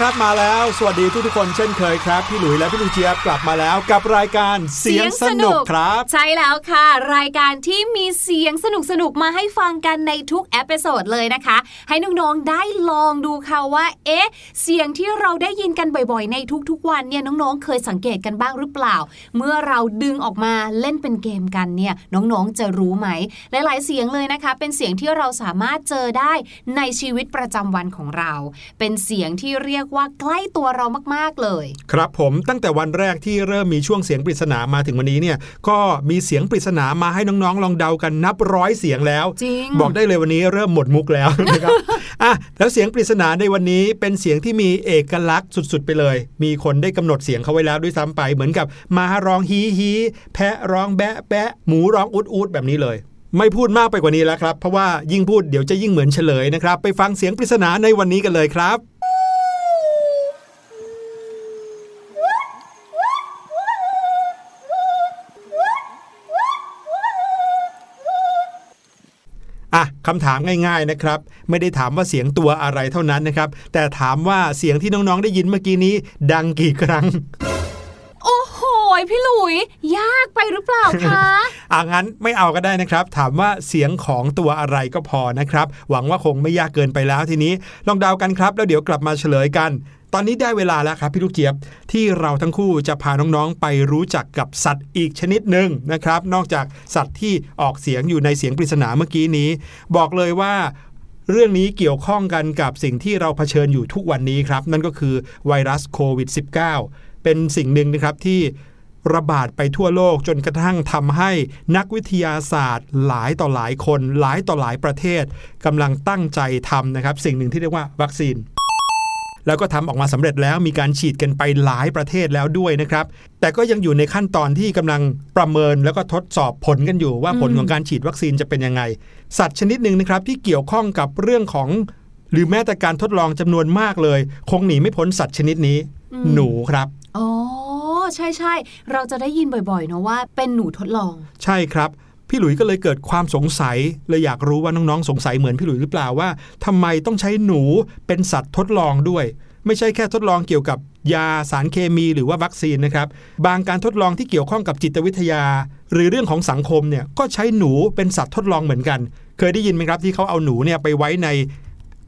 ครับมาแล้ว สวัสดีทุกทุกคนเช่นเคยครับ พี่หลุยและพี่ลูกเจียบกลับมาแล้วกับรายการเสียงสนุกครับ ใช่แล้วค่ะ รายการที่มีเสียงสนุกสนุกมาให้ฟังกันในทุกเอพิโซดเลยนะคะ ให้น้องๆได้ลองดูค่ะว่า เอ๊ะ เสียงที่เราได้ยินกันบ่อยๆ ในทุกๆ วันเนี่ยน้องๆ เคยสังเกตกันบ้างหรือเปล่า เมื่อเราดึงออกมาเล่นเป็นเกมกันเนี่ยน้องๆจะรู้ไหม หลายๆ เสียงเลยนะคะ เป็นเสียงที่เราสามารถเจอได้ในชีวิตประจำวันของเรา เป็นเสียงที่เรียกว่าใกล้ตัวเรามาก ๆ เลย ครับผมตั้งแต่วันแรกที่เริ่มมีช่วงเสียงปริศนามาถึงวันนี้เนี่ยก็มีเสียงปริศนามาให้น้องๆ ลองเดากันนับร้อยเสียงแล้วจริงบอกได้เลยวันนี้เริ่มหมดมุกแล้วนะครับอะแล้วเสียงปริศนาในวันนี้เป็นเสียงที่มีเอกลักษณ์สุดๆ ไปเลย มีคนได้กำหนดเสียงเขาไว้แล้วด้วยซ้ำไปเหมือนกับหมาร้องฮีฮีแพะร้องแบะแบะหมูร้องอุดอุดแบบนี้เลยไม่พูดมากไปกว่านี้แล้วครับ เพราะว่ายิ่งพูดเดี๋ยวจะยิ่งเหมือนเฉลยนะครับ ไปฟังเสียงปริศนาในวันนี้กันเลยครับ คำถามง่ายๆนะครับไม่ได้ถามว่าเสียงตัวอะไรเท่านั้นนะครับ แต่ถามว่าเสียงที่น้องๆได้ยินเมื่อกี้นี้ ดังกี่ครั้ง โอ้โหพี่หลุย ยากไปหรือเปล่าคะอะงั้นไม่เอาก็ได้นะครับ ถามว่าเสียงของตัวอะไรก็พอนะครับ หวังว่าคงไม่ยากเกินไปแล้วทีนี้ ลองเดากันครับ แล้วเดี๋ยวกลับมาเฉลยกัน ตอนนี้ได้เวลาแล้วครับพี่ลูกเจี๊ยบที่เราทั้งคู่จะพาน้องๆไปรู้จักกับสัตว์อีกชนิดหนึ่งนะครับ นอกจากสัตว์ที่ออกเสียงอยู่ในเสียงปริศนาเมื่อกี้นี้ บอกเลยว่าเรื่องนี้เกี่ยวข้องกันกับสิ่งที่เราเผชิญอยู่ทุกวันนี้ครับ นั่นก็คือไวรัสโควิด -19 เป็นสิ่งหนึ่งนะครับที่ระบาดไปทั่วโลกจนกระทั่งทำให้นักวิทยาศาสตร์ หลายต่อหลายคน หลายต่อหลายประเทศกำลังตั้งใจทำนะครับ สิ่งหนึ่งที่เรียกว่าวัคซีน แล้วก็ทำออกมาสำเร็จแล้วมีการฉีดกันไปหลายประเทศแล้วด้วยนะครับ แต่ก็ยังอยู่ในขั้นตอนที่กำลังประเมินแล้วก็ทดสอบผลกันอยู่ว่าผลของการฉีดวัคซีนจะเป็นยังไง สัตว์ชนิดหนึ่งนะครับที่เกี่ยวข้องกับเรื่องของ หรือแม้แต่การทดลองจำนวนมากเลย คงหนีไม่พ้นสัตว์ชนิดนี้อืมหนูครับอ๋อใช่ใช่ๆเราจะได้ยินบ่อยๆเนอะว่าเป็นหนูทดลอง ใช่ครับ พี่หลุยส์ก็เลยเกิดความสงสัยเลยอยากรู้ว่าน้องๆสงสัยเหมือนพี่หลุยส์หรือเปล่าว่าทำไมต้องใช้หนูเป็นสัตว์ทดลองด้วย ไม่ใช่แค่ทดลองเกี่ยวกับยาสารเคมีหรือว่าวัคซีนนะครับ บางการทดลองที่เกี่ยวข้องกับจิตวิทยา หรือเรื่องของสังคมเนี่ยก็ใช้หนูเป็นสัตว์ทดลองเหมือนกัน เคยได้ยินไหมครับที่เขาเอาหนูเนี่ยไปไว้ใน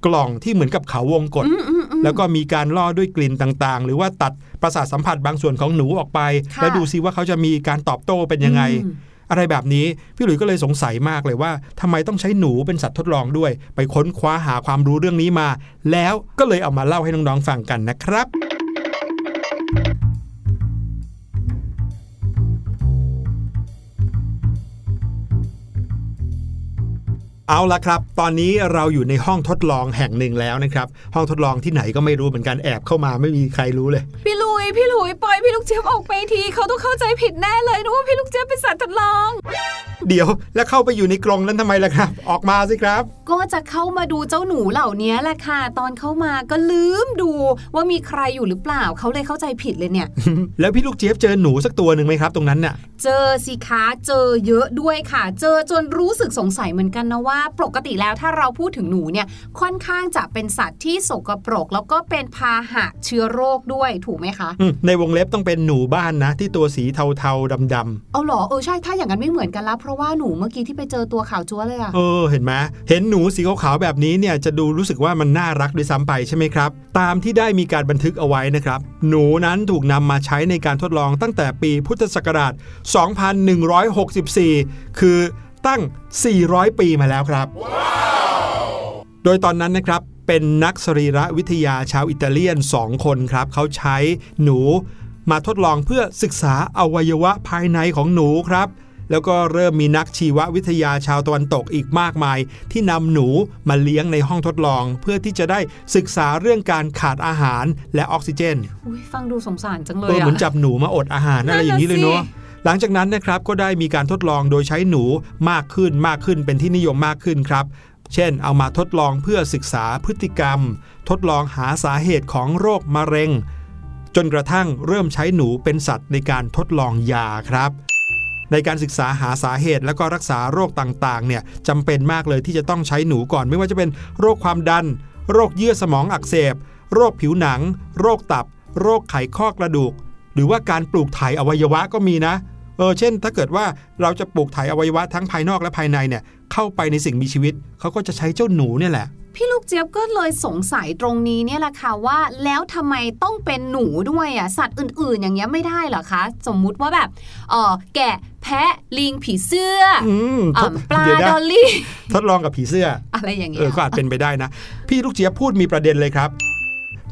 กล่องที่เหมือนกับเขาวงกตอืมอืมอืมแล้วก็มีการล่อด้วยกลิ่นต่างๆ หรือว่าตัดประสาทสัมผัสบางส่วนของหนูออกไปค่ะแล้วดูซิว่าเขาจะมีการตอบโต้เป็นยังไง อะไรแบบนี้พี่หลุยก็เลยสงสัยมากเลยว่าทำไมต้องใช้หนูเป็นสัตว์ทดลองด้วย ไปค้นคว้าหาความรู้เรื่องนี้มา แล้วก็เลยเอามาเล่าให้น้องๆฟังกันนะครับเอาละครับ ตอนนี้เราอยู่ในห้องทดลองแห่งหนึ่งแล้วนะครับ ห้องทดลองที่ไหนก็ไม่รู้เหมือนกันแอบเข้ามาไม่มีใครรู้เลย พี่ ลุยพี่หลุยปล่อยพี่ลูกเจี๊ยบออกไปทีเขาต้องเข้าใจผิดแน่เลยนึกว่าพี่ลูกเจี๊ยบเป็นสัตว์ทดลอง เดี๋ยวแล้วเข้าไปอยู่ในกรงนั้นทำไมล่ะครับ ออกมาสิครับ ก็จะเข้ามาดูเจ้าหนูเหล่านี้แหละค่ะตอนเข้ามาก็ลืมดูว่ามีใครอยู่หรือเปล่าเขาเลยเข้าใจผิดเลยเนี่ย แล้วพี่ลูกเจี๊ยบเจอหนูสักตัวหนึ่งไหมครับ ตรงนั้นน่ะ เจอสิคะเจอเยอะด้วยค่ะ เจอจนรู้สึกสงสัยเหมือนกันนะว่า ปกติแล้วถ้าเราพูดถึงหนูเนี่ยค่อนข้างจะเป็นสัตว์ที่สกปรก แล้วก็เป็นพาหะเชื้อโรคด้วยถูกไหมคะอืมในวงเล็บต้องเป็นหนูบ้านนะ ที่ตัวสีเทาๆดำเอาเหรอเออใช่ถ้าอย่างนั้นไม่เหมือนกันละเพราะว่าหนูเมื่อกี้ที่ไปเจอตัวขาวจั๊วเลยอะๆเออเห็นไหมเห็นหนูสีขาวๆแบบนี้เนี่ยจะดูรู้สึกว่ามันน่ารักด้วยซ้ำไปใช่ไหมครับ ตามที่ได้มีการบันทึกเอาไว้นะครับ หนูนั้นถูกนำมาใช้ในการทดลองตั้งแต่ปีพุทธศักราช 2164 คือตั้ง 400 ปีมาแล้วครับโดยตอนนั้นนะครับ เป็นนักสรีระวิทยาชาวอิตาเลียน 2 คนครับ เขาใช้หนูมาทดลองเพื่อศึกษาอวัยวะภายในของหนูครับ แล้วก็เริ่มมีนักชีววิทยาชาวตะวันตกอีกมากมาย ที่นำหนูมาเลี้ยงในห้องทดลอง เพื่อที่จะได้ศึกษาเรื่องการขาดอาหารและออกซิเจนอุ้ยฟังดูสงสารจังเลเอยออะเหมือนจับหนูมาอดอาหารอะไรอย่างนี้เลยเนาะนั่นน่ะสิหลังจากนั้นนะครับก็ได้มีการทดลองโดยใช้หนูมากขึ้นมากขึ้นเป็นที่นิยมมากขึ้นครับ เช่น เอามาทดลองเพื่อศึกษาพฤติกรรม ทดลองหาสาเหตุของโรคมะเร็ง จนกระทั่งเริ่มใช้หนูเป็นสัตว์ในการทดลองยาครับในการศึกษาหาสาเหตุและก็รักษาโรคต่างๆ เนี่ยจำเป็นมากเลยที่จะต้องใช้หนูก่อน ไม่ว่าจะเป็นโรคความดัน โรคเยื่อสมองอักเสบ โรคผิวหนัง โรคตับ โรคไขข้อกระดูก หรือว่าการปลูกถ่ายอวัยวะก็มีนะ เออเช่น ถ้าเกิดว่าเราจะปลูกถ่ายอวัยวะทั้งภายนอกและภายในเนี่ย เข้าไปในสิ่งมีชีวิต เขาก็จะใช้เจ้าหนูเนี่ยแหละ พี่ลูกเจี๊ยบก็เลยสงสัยตรงนี้เนี่ยแหละค่ะว่า แล้วทำไมต้องเป็นหนูด้วยอะสัตว์อื่นๆ อย่างเงี้ยไม่ได้เหรอคะ สมมุติว่าแบบเออแกะแพะลิงผีเสื้ออืมอะทดปลาเดี๋ยวนะดอลลี่ ทดลองกับผีเสื้อ อะไรอย่างเอเงี้อยก็อาจเป็นไปได้นะ พี่ลูกเจี๊ยบพูดมีประเด็นเลยครับ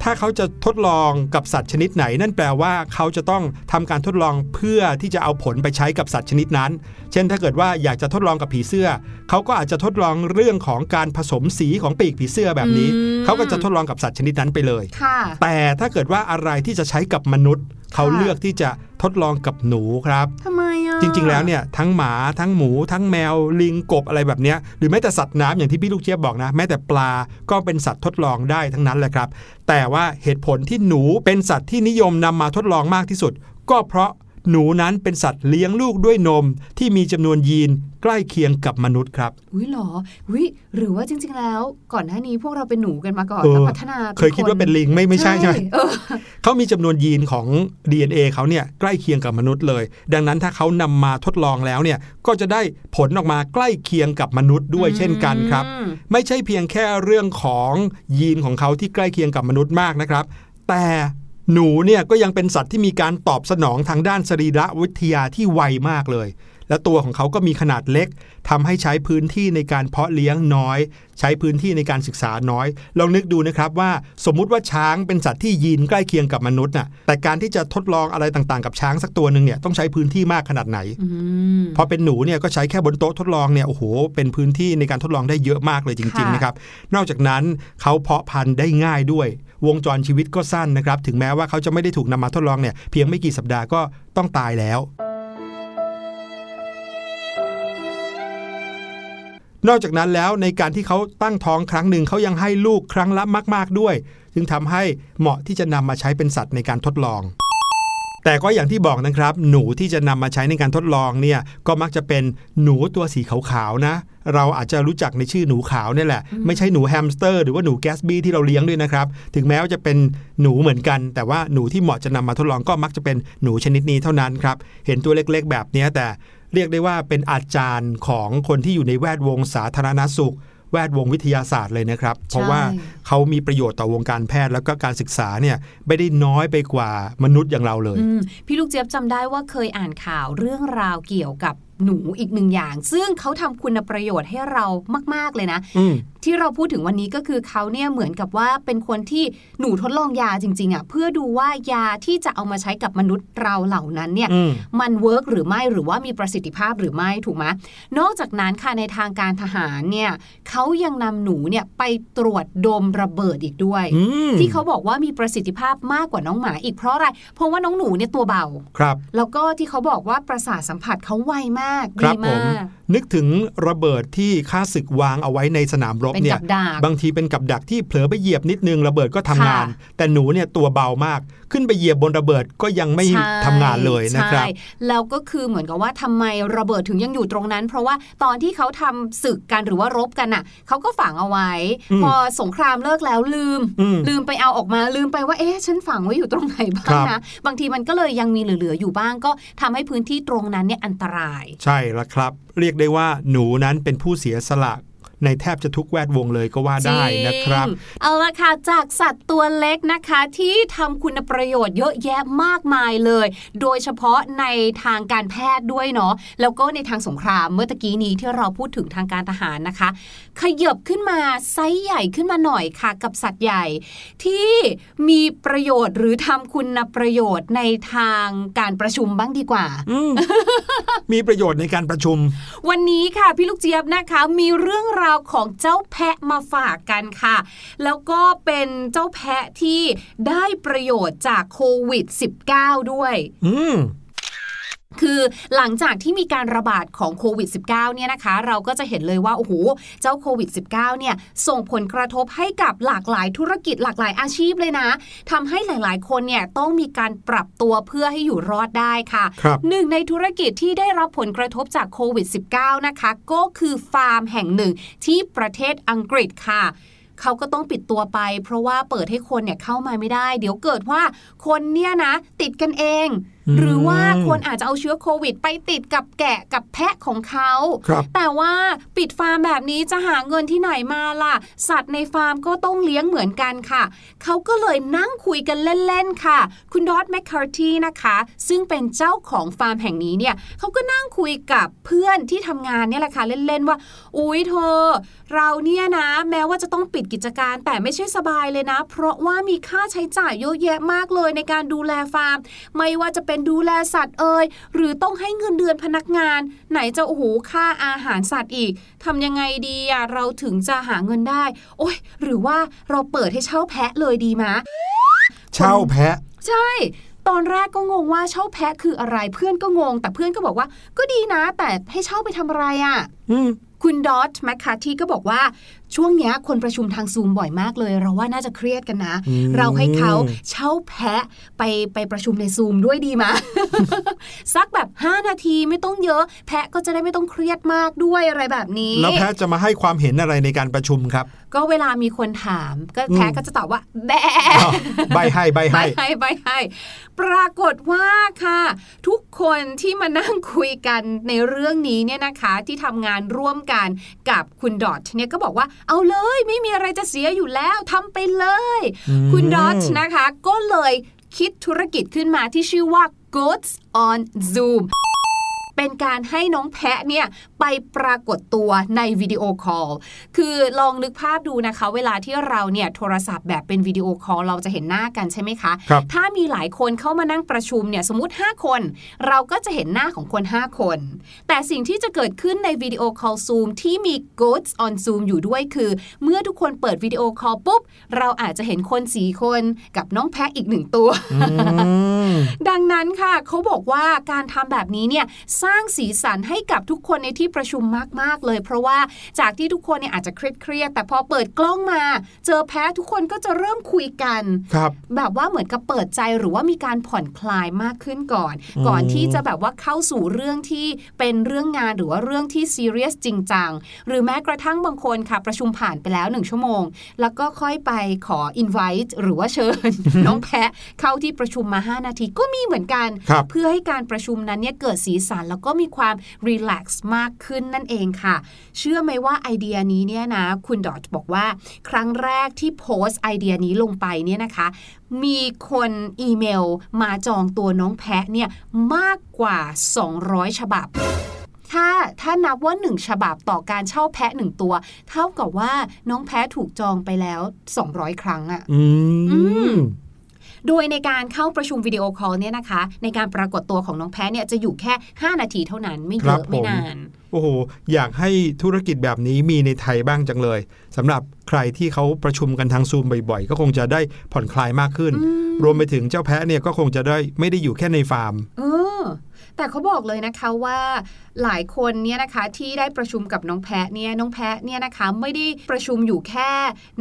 ถ้าเขาจะทดลองกับสัตว์ชนิดไหน นั่นแปลว่าเขาจะต้องทำการทดลองเพื่อที่จะเอาผลไปใช้กับสัตว์ชนิดนั้น เช่นถ้าเกิดว่าอยากจะทดลองกับผีเสื้อ เขาก็อาจจะทดลองเรื่องของการผสมสีของปีกผีเสื้อแบบนี้อืมเขาก็จะทดลองกับสัตว์ชนิดนั้นไปเลยค่ะแต่ถ้าเกิดว่าอะไรที่จะใช้กับมนุษย์เขาเลือกที่จะทดลองกับหนูครับทำไมอะจริง ๆ แล้วเนี่ยทั้งหมาทั้งหมู ทั้งแมวลิงกบอะไรแบบเนี้ยหรือแม้แต่สัตว์น้ำอย่างที่พี่ลูกเจี๊ยบบอกนะ แม้แต่ปลาก็เป็นสัตว์ทดลองได้ทั้งนั้นแหละครับ แต่ว่าเหตุผลที่หนูเป็นสัตว์ที่นิยมนำมาทดลองมากที่สุด ก็เพราะ หนูนั้นเป็นสัตว์เลี้ยงลูกด้วยนมที่มีจำนวนยีนใกล้เคียงกับมนุษย์ครับอุ้ยเหรออุ้ยหรือว่าจริง ๆ แล้ว ก่อนหน้านี้พวกเราเป็นหนูกันมาก่อนเออแล้วพัฒนาเคยคิดว่าเป็นลิงไม่ไม่ใช่ใช่ไหมเออเขามีจำนวนยีนของ DNA เขาเนี่ยใกล้เคียงกับมนุษย์เลย ดังนั้นถ้าเขานำมาทดลองแล้วเนี่ยก็จะได้ผลออกมาใกล้เคียงกับมนุษย์ด้วยเช่นกันครับอืมไม่ใช่เพียงแค่เรื่องของยีนของเขาที่ใกล้เคียงกับมนุษย์มากนะครับ แต่ หนูเนี่ยก็ยังเป็นสัตว์ที่มีการตอบสนองทางด้านสรีระวิทยาที่ไวมากเลย และตัวของเขาก็มีขนาดเล็กทำให้ใช้พื้นที่ในการเพาะเลี้ยงน้อย ใช้พื้นที่ในการศึกษาน้อย ลองนึกดูนะครับว่าสมมุติว่าช้างเป็นสัตว์ที่ยีนใกล้เคียงกับมนุษย์น่ะแต่การที่จะทดลองอะไรต่างๆ กับช้างสักตัวหนึ่งเนี่ยต้องใช้พื้นที่มากขนาดไหนอืมพอเป็นหนูเนี่ยก็ใช้แค่บนโต๊ะทดลองเนี่ยโอ้โหเป็นพื้นที่ในการทดลองได้เยอะมากเลยจริงค่ะๆนะครับนอกจากนั้นเขาเพาะพันธุ์ได้ง่ายด้วย วงจรชีวิตก็สั้นนะครับ ถึงแม้ว่าเขาจะไม่ได้ถูกนำมาทดลองเนี่ยเพียงไม่กี่สัปดาห์ก็ต้องตายแล้ว นอกจากนั้นแล้วในการที่เขาตั้งท้องครั้งหนึ่งเขายังให้ลูกครั้งละมาก ๆด้วย จึงทำให้เหมาะที่จะนำมาใช้เป็นสัตว์ในการทดลอง แต่ก็อย่างที่บอกนะครับ หนูที่จะนำมาใช้ในการทดลองเนี่ยก็มักจะเป็นหนูตัวสีขาวๆนะ เราอาจจะรู้จักในชื่อหนูขาวเนี่ยแหละ ไม่ใช่หนูแฮมสเตอร์หรือว่าหนูแกสบี้ที่เราเลี้ยงด้วยนะครับ ถึงแม้ว่าจะเป็นหนูเหมือนกัน แต่ว่าหนูที่เหมาะจะนำมาทดลองก็มักจะเป็นหนูชนิดนี้เท่านั้นครับเห็นตัวเล็กๆ แบบเนี้ยแต่ เรียกได้ว่าเป็นอาจารย์ของคนที่อยู่ในแวดวงสาธารณสุข แวดวงวิทยาศาสตร์เลยนะครับ เพราะว่าเขามีประโยชน์ต่อวงการแพทย์แล้วก็การศึกษาเนี่ยไม่ได้น้อยไปกว่ามนุษย์อย่างเราเลยอืมพี่ลูกเจี๊ยบจำได้ว่าเคยอ่านข่าวเรื่องราวเกี่ยวกับ หนูอีกหนึ่งอย่าง ซึ่งเขาทำคุณประโยชน์ให้เรามาก ๆ เลยนะอืมที่เราพูดถึงวันนี้ก็คือเขาเนี่ยเหมือนกับว่าเป็นคนที่หนูทดลองยาจริง ๆอะเพื่อดูว่ายาที่จะเอามาใช้กับมนุษย์เราเหล่านั้นเนี่ยอืมมันเวิร์กหรือไม่หรือว่ามีประสิทธิภาพหรือไม่ถูกไหมนอกจากนั้นค่ะในทางการทหารเนี่ยเขายังนำหนูเนี่ยไปตรวจดมระเบิดอีกด้วยอืมที่เขาบอกว่ามีประสิทธิภาพมากกว่าน้องหมาอีกเพราะอะไรเพราะว่าน้องหนูเนี่ยตัวเบาครับ แล้วก็ที่เขาบอกว่าประสาทสัมผัสเขาไวมากครัดีบผมมากนึกถึงระเบิดที่ข้าศึกวางเอาไว้ในสนามรบเป็นเนี่กัยบดักบางทีเป็นกับดักที่เผลอไปเหยียบนิดนึงระเบิดก็ทำงานค่ะแต่หนูเนี่ยตัวเบามาก ขึ้นไปเหยียบบนระเบิดก็ยังไม่ใช่ทำงานเลยนะครับใช่แล้วก็คือเหมือนกับว่าทำไมระเบิดถึงยังอยู่ตรงนั้น เพราะว่าตอนที่เขาทำศึกกันหรือว่ารบกันน่ะเขาก็ฝังเอาไว้อืมพอสงครามเลิกแล้วลืมอืม ลืมไปเอาออกมาลืมไปว่าเอ๊ะฉันฝังไว้อยู่ตรงไหนบ้าคงรับนะบางทีมันก็เลยยังมีเหลือๆอยู่บ้างก็ทำให้พื้นที่ตรงนั้นเนี่ยอันตรายใช่แล้วครับ เรียกได้ว่าหนูนั้นเป็นผู้เสียสละในแทบจะทุกแวดวงเลยก็ว่าได้นะครับจงเอาละค่ะจากสัตว์ตัวเล็กนะคะที่ทำคุณประโยชน์เยอะแยะมากมายเลย โดยเฉพาะในทางการแพทย์ด้วยเนาะแล้วก็ในทางสงครามเมื่อตะกี้นี้ที่เราพูดถึงทางการทหารนะคะ ขยบขึ้นมาไซส์ใหญ่ขึ้นมาหน่อยค่ะ กับสัตว์ใหญ่ที่มีประโยชน์หรือทำคุณประโยชน์ในทางการประชุมบ้างดีกว่าอืมมีประโยชน์ในการประชุม วันนี้ค่ะพี่ลูกเจี๊ยบนะคะ มีเรื่องราวของเจ้าแพะมาฝากกันค่ะ แล้วก็เป็นเจ้าแพะที่ได้ประโยชน์จากโควิด -19 ด้วย อืม คือหลังจากที่มีการระบาดของโควิด -19 เนี่ยนะคะ เราก็จะเห็นเลยว่า โอ้โห เจ้าโควิด -19 เนี่ย ส่งผลกระทบให้กับหลากหลายธุรกิจหลากหลายอาชีพเลยนะทำให้หลายๆ คนเนี่ยต้องมีการปรับตัวเพื่อให้อยู่รอดได้ค่ะครับหนึ่งในธุรกิจที่ได้รับผลกระทบจากโควิด -19 นะคะ ก็คือฟาร์มแห่งหนึ่งที่ประเทศอังกฤษค่ะเขาก็ต้องปิดตัวไป เพราะว่าเปิดให้คนเนี่ยเข้ามาไม่ได้ เดี๋ยวเกิดว่าคนเนี่ยนะ ติดกันเองอืม หรือว่าคนอาจจะเอาเชื้อโควิด ไปติดกับแกะกับแพะของเขาครับแต่ว่าปิดฟาร์มแบบนี้จะหาเงินที่ไหนมาล่ะ สัตว์ในฟาร์มก็ต้องเลี้ยงเหมือนกันค่ะ เขาก็เลยนั่งคุยกันเล่นๆค่ะ คุณ Dot McCarthy นะคะ ซึ่งเป็นเจ้าของฟาร์มแห่งนี้เนี่ยเขาก็นั่งคุยกับเพื่อนที่ทำงานเนี่ยแหละค่ะเล่นๆว่า อุ๊ยเธอ เราเนี่ยนะแม้ว่าจะต้องปิดกิจการแต่ไม่ใช่สบายเลยนะ เพราะว่ามีค่าใช้จ่ายเยอะแยะมากเลยในการดูแลฟาร์ม ไม่ว่าจะเป็นดูแลสัตว์เอ่ยหรือต้องให้เงินเดือนพนักงาน ไหนจะโอ้โหค่าอาหารสัตว์อีกทำยังไงดีอะเราถึงจะหาเงินได้ โอ้ยหรือว่าเราเปิดให้เช่าแพะเลยดีมะเช่าแพะ ใช่ตอนแรกก็งงว่าเช่าแพะคืออะไรเพื่อนก็งง แต่เพื่อนก็บอกว่า ก็ดีนะ แต่ให้เช่าไปทำอะไรอะอืมคุณดอตแมคคาทีก็บอกว่าช่วงเนี้ยคนประชุมทางซูมบ่อยมากเลย เราว่าน่าจะเครียดกันนะอืมเราให้เขาเช่าแพะไปไปประชุมในซูมด้วยดีมะสักแบบ 5 นาทีไม่ต้องเยอะ แพะก็จะได้ไม่ต้องเครียดมากด้วยอะไรแบบนี้ แล้วแพะจะมาให้ความเห็นอะไรในการประชุมครับ ก็เวลามีคนถาม ก็แพะอืมก็จะตอบว่าแบะอ้าวใบให้ใบไปให้ให้ไปให้ปรากฏว่าค่ะ ทุกคนที่มานั่งคุยกันในเรื่องนี้เนี่ยนะคะ ที่ทำงานร่วมกันกับคุณ Dot เนี่ยก็บอกว่าเอาเลยไม่มีอะไรจะเสียอยู่แล้วทำไปเลยอืมคุณ Dot นะคะ ก็เลยคิดธุรกิจขึ้นมาที่ชื่อว่า Goats on Zoom เป็นการให้น้องแพะเนี่ยไปปรากฏตัวในวิดีโอคอล คือลองนึกภาพดูนะคะ เวลาที่เราเนี่ยโทรศัพท์แบบเป็นวิดีโอคอลเราจะเห็นหน้ากันใช่ไหมคะครับถ้ามีหลายคนเข้ามานั่งประชุมเนี่ยสมมติ 5 คน เราก็จะเห็นหน้าของคน 5 คน แต่สิ่งที่จะเกิดขึ้นในวิดีโอคอลซูมที่มี Goats on Zoom อยู่ด้วยคือ เมื่อทุกคนเปิดวิดีโอคอลปุ๊บ เราอาจจะเห็นคนสีคนกับน้องแพะอีกหนึ่งตัวอืมดังนั้นค่ะเขาบอกว่าการทำแบบนี้เนี่ยสร้างสีสันให้กับทุกคนในที่ประชุมมาก ๆ เลย เพราะว่าจากที่ทุกคนเนี่ยอาจจะเครียดๆแต่พอเปิดกล้องมา เจอแพ้ทุกคนก็จะเริ่มคุยกันครับแบบว่าเหมือนกับเปิดใจหรือว่ามีการผ่อนคลายมากขึ้นก่อนอืมก่อนที่จะแบบว่าเข้าสู่เรื่องที่เป็นเรื่องงานหรือว่าเรื่องที่ซีเรียสจริงจังหรือแม้กระทั่งบางคนค่ะ ประชุมผ่านไปแล้วหนึ่งชั่วโมง แล้วก็ค่อยไปขอ invite หรือว่าเชิญ น้องแพะเข้าที่ประชุมมา 5 นาทีก็มีเหมือนกันครับเพื่อให้การประชุมนั้นเนี่ยเกิดสีสันแล้วก็มีความรีแลกซ์มากขึ้นนั่นเองค่ะ เชื่อไหมว่าไอเดียนี้เนี่ยนะ คุณดอทบอกว่า ครั้งแรกที่โพสต์ไอเดียนี้ลงไปเนี่ยนะคะ มีคนอีเมลมาจองตัวน้องแพะเนี่ยมากกว่า 200 ฉบับถ้าถ้านับว่า 1 ฉบับต่อการเช่าแพะ1ตัว เท่ากับว่าน้องแพะถูกจองไปแล้ว 200 ครั้งอะอือืมม โดยในการเข้าประชุมวิดีโอคอลเนี่ยนะคะ ในการปรากฏตัวของน้องแพะเนี่ยจะอยู่แค่ 5 นาทีเท่านั้นไม่เยครัอะบไม่ผมนาน โอ้โห อยากให้ธุรกิจแบบนี้มีในไทยบ้างจังเลยสำหรับใครที่เขาประชุมกันทางซูมบ่อยๆ ก็คงจะได้ผ่อนคลายมากขึ้นอืมรวมไปถึงเจ้าแพะเนี่ยก็คงจะได้ไม่ได้อยู่แค่ในฟาร์มเออแต่เขาบอกเลยนะคะว่า หลายคนเนี่ยนะคะที่ได้ประชุมกับน้องแพะเนี่ยน้องแพะเนี่ยนะคะไม่ได้ประชุมอยู่แค่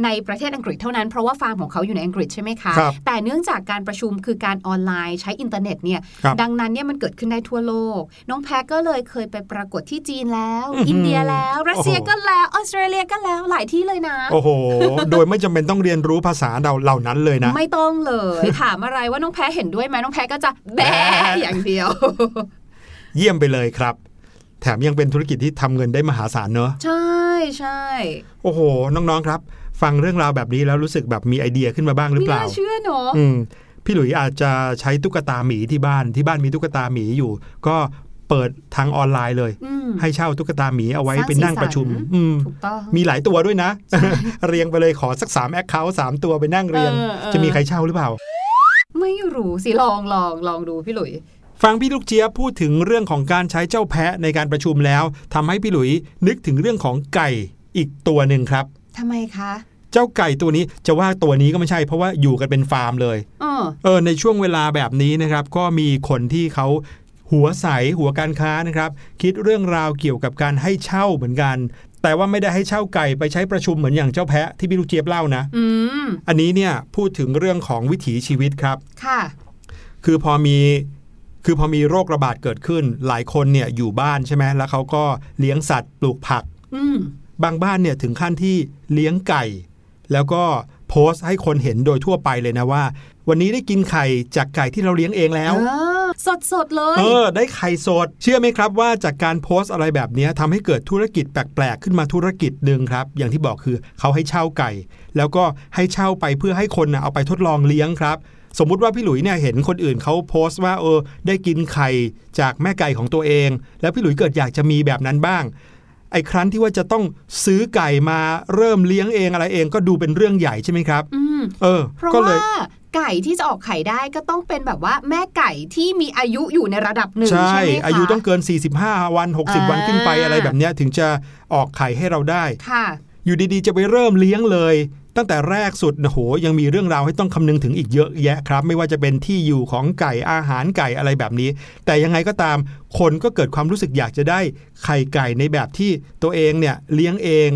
ในประเทศอังกฤษเท่านั้นเพราะว่าฟาร์มของเขาอยู่ในอังกฤษใช่ไหมคะครับแต่เนื่องจากการประชุมคือการออนไลน์ใช้อินเทอร์เน็ตเนี่ยครับดังนั้นเนี่ยมันเกิดขึ้นได้ทั่วโลก น้องแพะก็เลยเคยไปปรากฏที่จีนแล้วอื้อหืออิอินเดียแล้วรัสเซียโอ้โหก็แล้วออสเตรเลียก็แล้วหลายที่เลยนะโอ้โหโดยไม่จำเป็นต้องเรียนรู้ภาษาเราเหล่านั้นเลยนะ ไม่ต้องเลยถามอะไรว่าน้องแพ้เห็นด้วยไหมน้องแพ้ก็จะแบะแบะอย่างเดียว เยี่ยมไปเลยครับ แถมยังเป็นธุรกิจที่ทำเงินได้มหาศาลเนอะใช่ใช่โอ้โห น้องๆครับ ฟังเรื่องราวแบบนี้แล้วรู้สึกแบบมีไอเดียขึ้นมาบ้างหรือไม่เปล่าน่าเชื่อเนอะอืมพี่หลุยอาจจะใช้ตุ๊กตาหมีที่บ้านที่บ้านมีตุ๊กตาหมีอยู่ ก็เปิดทางออนไลน์เลยอืมให้เช่าตุ๊กตาหมีเอาไว้สร้างไปนั่งประชุมสีสันอืมถูกต้องมีหลายตัวด้วยนะ เรียงไปเลยขอสักสามแอคเคาท์สามตัวไปนั่งเรียงเออเออจะมีใครเช่าหรือเปล่า ไม่รู้สิลองลองลองดูพี่หลุย ฟังพี่ลูกเจี๊ยบพูดถึงเรื่องของการใช้เจ้าแพะในการประชุมแล้วทำให้พี่หลุยนึกถึงเรื่องของไก่อีกตัวหนึ่งครับทำไมคะ เจ้าไก่ตัวนี้จะว่าตัวนี้ก็ไม่ใช่เพราะว่าอยู่กันเป็นฟาร์มเลยเออเออในช่วงเวลาแบบนี้นะครับ ก็มีคนที่เขาหัวใสหัวการค้านะครับ คิดเรื่องราวเกี่ยวกับการให้เช่าเหมือนกัน แต่ว่าไม่ได้ให้เช่าไก่ไปใช้ประชุมเหมือนอย่างเจ้าแพะที่พี่ลูกเจี๊ยบเล่านะอืมอันนี้เนี่ยพูดถึงเรื่องของวิถีชีวิตครับค่ะ คือพอมี คือพอมีโรคระบาดเกิดขึ้น หลายคนเนี่ยอยู่บ้านใช่ไหมแล้วเขาก็เลี้ยงสัตว์ปลูกผักอืมบางบ้านเนี่ยถึงขั้นที่เลี้ยงไก่ แล้วก็โพสต์ให้คนเห็นโดยทั่วไปเลยนะว่า วันนี้ได้กินไข่จากไก่ที่เราเลี้ยงเองแล้วสดสดๆเลย เออ ได้ไข่สด เชื่อไหมครับว่าจากการโพสต์อะไรแบบนี้ทำให้เกิดธุรกิจแปลก ๆ ขึ้นมาธุรกิจหนึ่งครับ อย่างที่บอกคือเขาให้เช่าไก่ แล้วก็ให้เช่าไปเพื่อให้คนนะเอาไปทดลองเลี้ยงครับ สมมุติว่าพี่หลุยเนี่ยเห็นคนอื่นเขาโพสต์ว่าเออได้กินไข่จากแม่ไก่ของตัวเอง แล้วพี่หลุยเกิดอยากจะมีแบบนั้นบ้าง ไอ้ครั้นที่ว่าจะต้องซื้อไก่มาเริ่มเลี้ยงเองอะไรเองก็ดูเป็นเรื่องใหญ่ใช่ไหมครับอืมเออเพราะก็เลยว่าไก่ที่จะออกไข่ได้ก็ต้องเป็นแบบว่าแม่ไก่ที่มีอายุอยู่ในระดับหนึ่งใช่ใช่ไหมคะอายุต้องเกิน 45 วัน 60 วันอ่าขึ้นไปอะไรแบบเนี้ยถึงจะออกไข่ให้เราได้ค่ะ อยู่ดีๆ จะไปเริ่มเลี้ยงเลย ตั้งแต่แรกสุดนะโหยังมีเรื่องราวให้ต้องคำนึงถึงอีกเยอะแยะครับ ไม่ว่าจะเป็นที่อยู่ของไก่อาหารไก่อะไรแบบนี้ แต่ยังไงก็ตาม คนก็เกิดความรู้สึกอยากจะได้ไข่ไก่ในแบบที่ตัวเองเนี่ยเลี้ยงเอง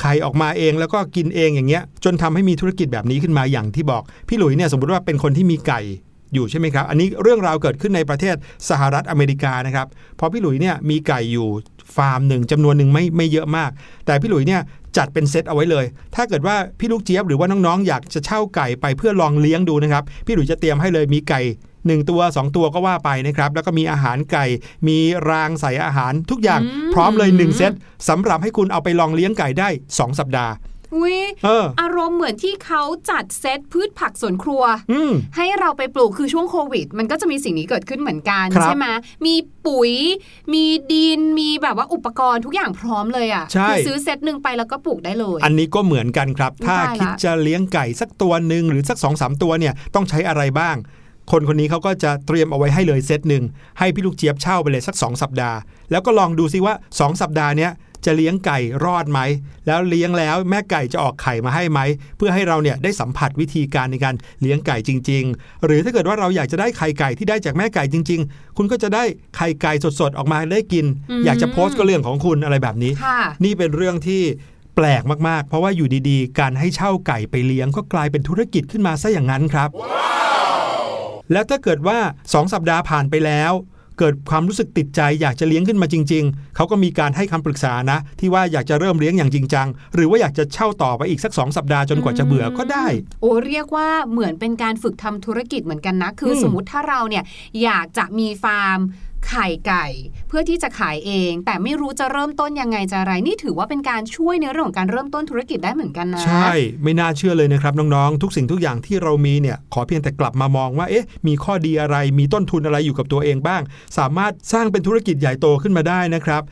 ไข่ออกมาเองแล้วก็กินเองอย่างเงี้ย จนทำให้มีธุรกิจแบบนี้ขึ้นมาอย่างที่บอก พี่หลุยเนี่ยสมมติว่าเป็นคนที่มีไก่อยู่ใช่ไหมครับ อันนี้เรื่องราวเกิดขึ้นในประเทศสหรัฐอเมริกานะครับพราะพี่หลุยเนี่ยมีไก่อยู่ฟาร์มหนึ่งจำนวนหนึ่งไม่ไม่เยอะมาก แต่พี่หลุยเนี่ย จัดเป็นเซตเอาไว้เลย ถ้าเกิดว่าพี่ลูกเจี๊ยบหรือว่าน้องๆ อยากจะเช่าไก่ไปเพื่อลองเลี้ยงดูนะครับ พี่หลุยจะเตรียมให้เลยมีไก่ 1 ตัว 2 ตัวก็ว่าไปนะครับ แล้วก็มีอาหารไก่ มีรางใส่อาหารทุกอย่างอืมพร้อมเลย 1 เซตสำหรับให้คุณเอาไปลองเลี้ยงไก่ได้ 2 สัปดาห์ อุ้ยเอออารมณ์เหมือนที่เขาจัดเซตพืชผักสวนครัวอืมให้เราไปปลูกคือช่วงโควิด มันก็จะมีสิ่งนี้เกิดขึ้นเหมือนกันครับใช่ไหมมีปุ๋ย มีดินมีแบบว่าอุปกรณ์ทุกอย่างพร้อมเลยอะใช่คืซื้อเซตหนึ่งไปแล้วก็ปลูกได้เลย อันนี้ก็เหมือนกันครับ ถ้าตายละคิดจะเลี้ยงไก่สักตัวหนึ่งหรือสัก2อสตัวเนี่ยต้องใช้อะไรบ้างคนคนนี้เขาก็จะเตรียมเอาไว้ให้เลยเซตหนึ่งให้พี่ลูกเจี๊ยบเช่าไปเลยสัก 2 สัปดาห์ แล้วก็ลองดูซิว่า 2 สัปดาห์เนี้ย จะเลี้ยงไก่รอดไหม แล้วเลี้ยงแล้วแม่ไก่จะออกไข่มาให้ไหม เพื่อให้เราเนี่ยได้สัมผัสวิธีการในการเลี้ยงไก่จริง ๆ หรือถ้าเกิดว่าเราอยากจะได้ไข่ไก่ที่ได้จากแม่ไก่จริง ๆ คุณก็จะได้ไข่ไก่สดๆออกมาได้กิน อยากจะโพสต์ก็เรื่องของคุณอะไรแบบนี้ค่ะนี่เป็นเรื่องที่แปลกมากๆ เพราะว่าอยู่ดีๆ การให้เช่าไก่ไปเลี้ยงก็กลายเป็นธุรกิจขึ้นมาซะอย่างนั้นครับแล้วถ้าเกิดว่า 2 สัปดาห์ผ่านไปแล้ว เกิดความรู้สึกติดใจอยากจะเลี้ยงขึ้นมาจริง ๆ เขาก็มีการให้คำปรึกษานะ ที่ว่าอยากจะเริ่มเลี้ยงอย่างจริงจัง หรือว่าอยากจะเช่าต่อไปอีกสัก 2 สัปดาห์จนกว่าจะเบื่อก็ได้ โอ้เรียกว่าเหมือนเป็นการฝึกทำธุรกิจเหมือนกันนะ คืออมสมมติถ้าเราเนี่ยอยากจะมีฟาร์ม ไข่ไก่ เพื่อที่จะขายเอง แต่ไม่รู้จะเริ่มต้นยังไงจะอะไร นี่ถือว่าเป็นการช่วยในเรื่องของการเริ่มต้นธุรกิจได้เหมือนกันนะ ใช่ ไม่น่าเชื่อเลยนะครับน้องๆ ทุกสิ่งทุกอย่างที่เรามีเนี่ยขอเพียงแต่กลับมามองว่าเอ๊ะมีข้อดีอะไรมีต้นทุนอะไรอยู่กับตัวเองบ้าง สามารถสร้างเป็นธุรกิจใหญ่โตขึ้นมาได้นะครับ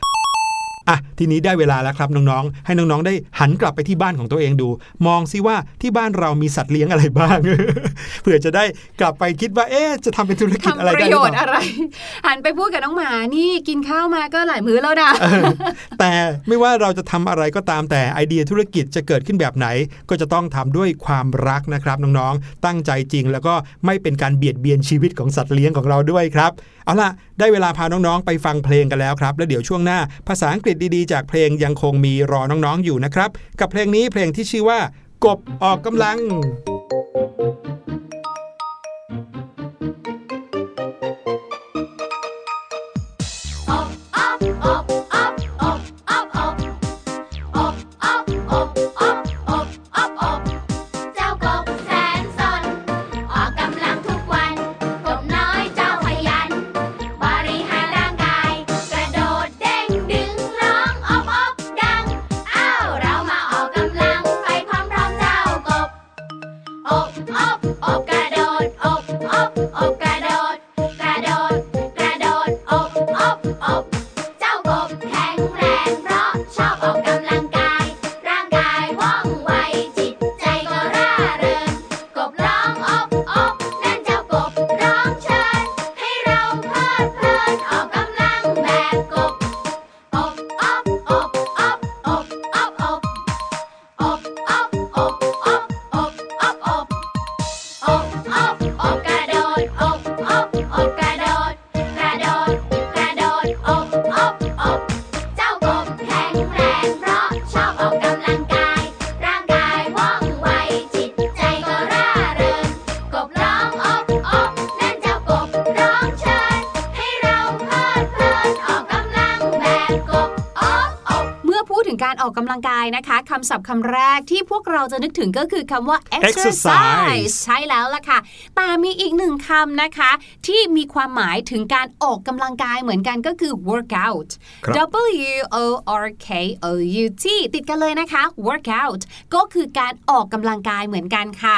อะทีนี้ได้เวลาแล้วครับน้องๆ ให้น้องๆได้หันกลับไปที่บ้านของตัวเองดู มองซิว่าที่บ้านเรามีสัตว์เลี้ยงอะไรบ้าง เผื่อจะได้กลับไปคิดว่า เอ๊ะจะทำเป็นธุรกิจทำอะไรปได้ระหโยรือชน์เปล่าอะไร หันไปพูดกับน้องหมานี่กินข้าวมาก็หลายมื้อแล้วนะเออแต่ไม่ว่าเราจะทำอะไรก็ตามแต่ไอเดียธุรกิจจะเกิดขึ้นแบบไหน ก็จะต้องทำด้วยความรักนะครับน้องๆ ตั้งใจจริงแล้วก็ไม่เป็นการเบียดเบียนชีวิตของสัตว์เลี้ยงของเราด้วยครับ เอาล่ะ ได้เวลาพาน้องๆ ไปฟังเพลงกันแล้วครับ แล้วเดี๋ยวช่วงหน้าภาษาอังกฤษดีๆ จากเพลงยังคงมีรอน้องๆอยู่นะครับ กับเพลงนี้เพลงที่ชื่อว่ากบออกกำลังอบ นะคะคำศัพท์คำแรกที่พวกเราจะนึกถึงก็คือคำว่า Exercise ใช่แล้วล่ะค่ะ แต่มีอีกหนึ่งคำนะคะ ที่มีความหมายถึงการออกกำลังกายเหมือนกันก็คือ workout ครับ W O R K O U T ติดกันเลยนะคะ workout ก็คือการออกกำลังกายเหมือนกันค่ะ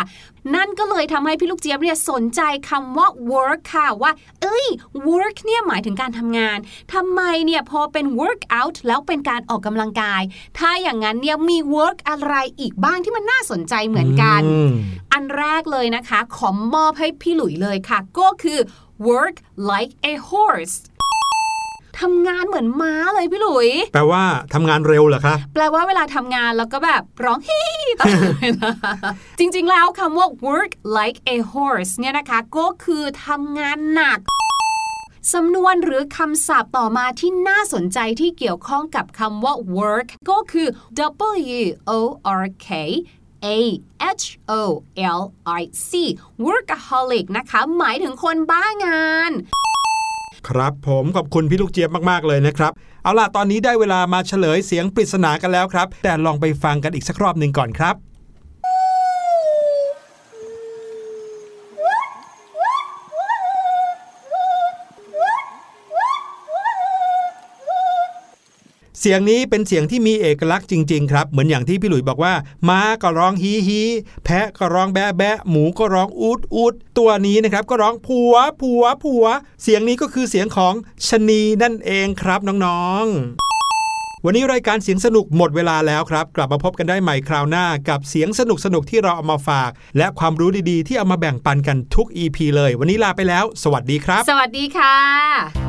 นั่นก็เลยทำให้พี่ลูกเจี๊ยบเนี่ยสนใจคำว่า work ค่ะว่า เอ้ย work เนี่ยหมายถึงการทำงานทำไมเนี่ยพอเป็น workout แล้วเป็นการออกกำลังกาย ถ้าอย่างนั้นเนี่ยมี work อะไรอีกบ้างที่มันน่าสนใจเหมือนกันอืมอันแรกเลยนะคะ ขอมอบให้พี่หลุยเลยค่ะ ก็คือ work like a horse ทำงานเหมือนม้าเลยพี่หลุย แปลว่าทำงานเร็วเหรอคะแปลว่าเวลาทำงานแล้วก็แบบร้องฮิตลอดเวลาจริงๆแล้วคำว่า work like a horse เนี่ยนะคะก็คือทำงานหนักสำนวนหรือคำศัพท์ต่อมาที่น่าสนใจที่เกี่ยวข้องกับคำว่า work ก็คือ W O R K A H O L I C workaholic นะคะ หมายถึงคนบ้างาน ครับผมขอบคุณพี่ลูกเจี๊ยบมาก ๆ เลยนะครับ เอาล่ะตอนนี้ได้เวลามาเฉลยเสียงปริศนากันแล้วครับ แต่ลองไปฟังกันอีกสักรอบหนึ่งก่อนครับ เสียงนี้เป็นเสียงที่มีเอกลักษณ์จริง ๆ ครับ เหมือนอย่างที่พี่หลุยบอกว่า ม้าก็ร้องฮีฮีแพะก็ร้องแบะแบะหมูก็ร้องอูดอูดตัวนี้นะครับก็ร้องผัวผัวผัว เสียงนี้ก็คือเสียงของชนีนั่นเองครับน้องๆ วันนี้รายการเสียงสนุกหมดเวลาแล้วครับ กลับมาพบกันได้ใหม่คราวหน้ากับเสียงสนุกสนุกๆที่เราเอามาฝาก และความรู้ดีๆ ที่เอามาแบ่งปันกันทุก EP เลย วันนี้ลาไปแล้ว สวัสดีครับ สวัสดีค่ะ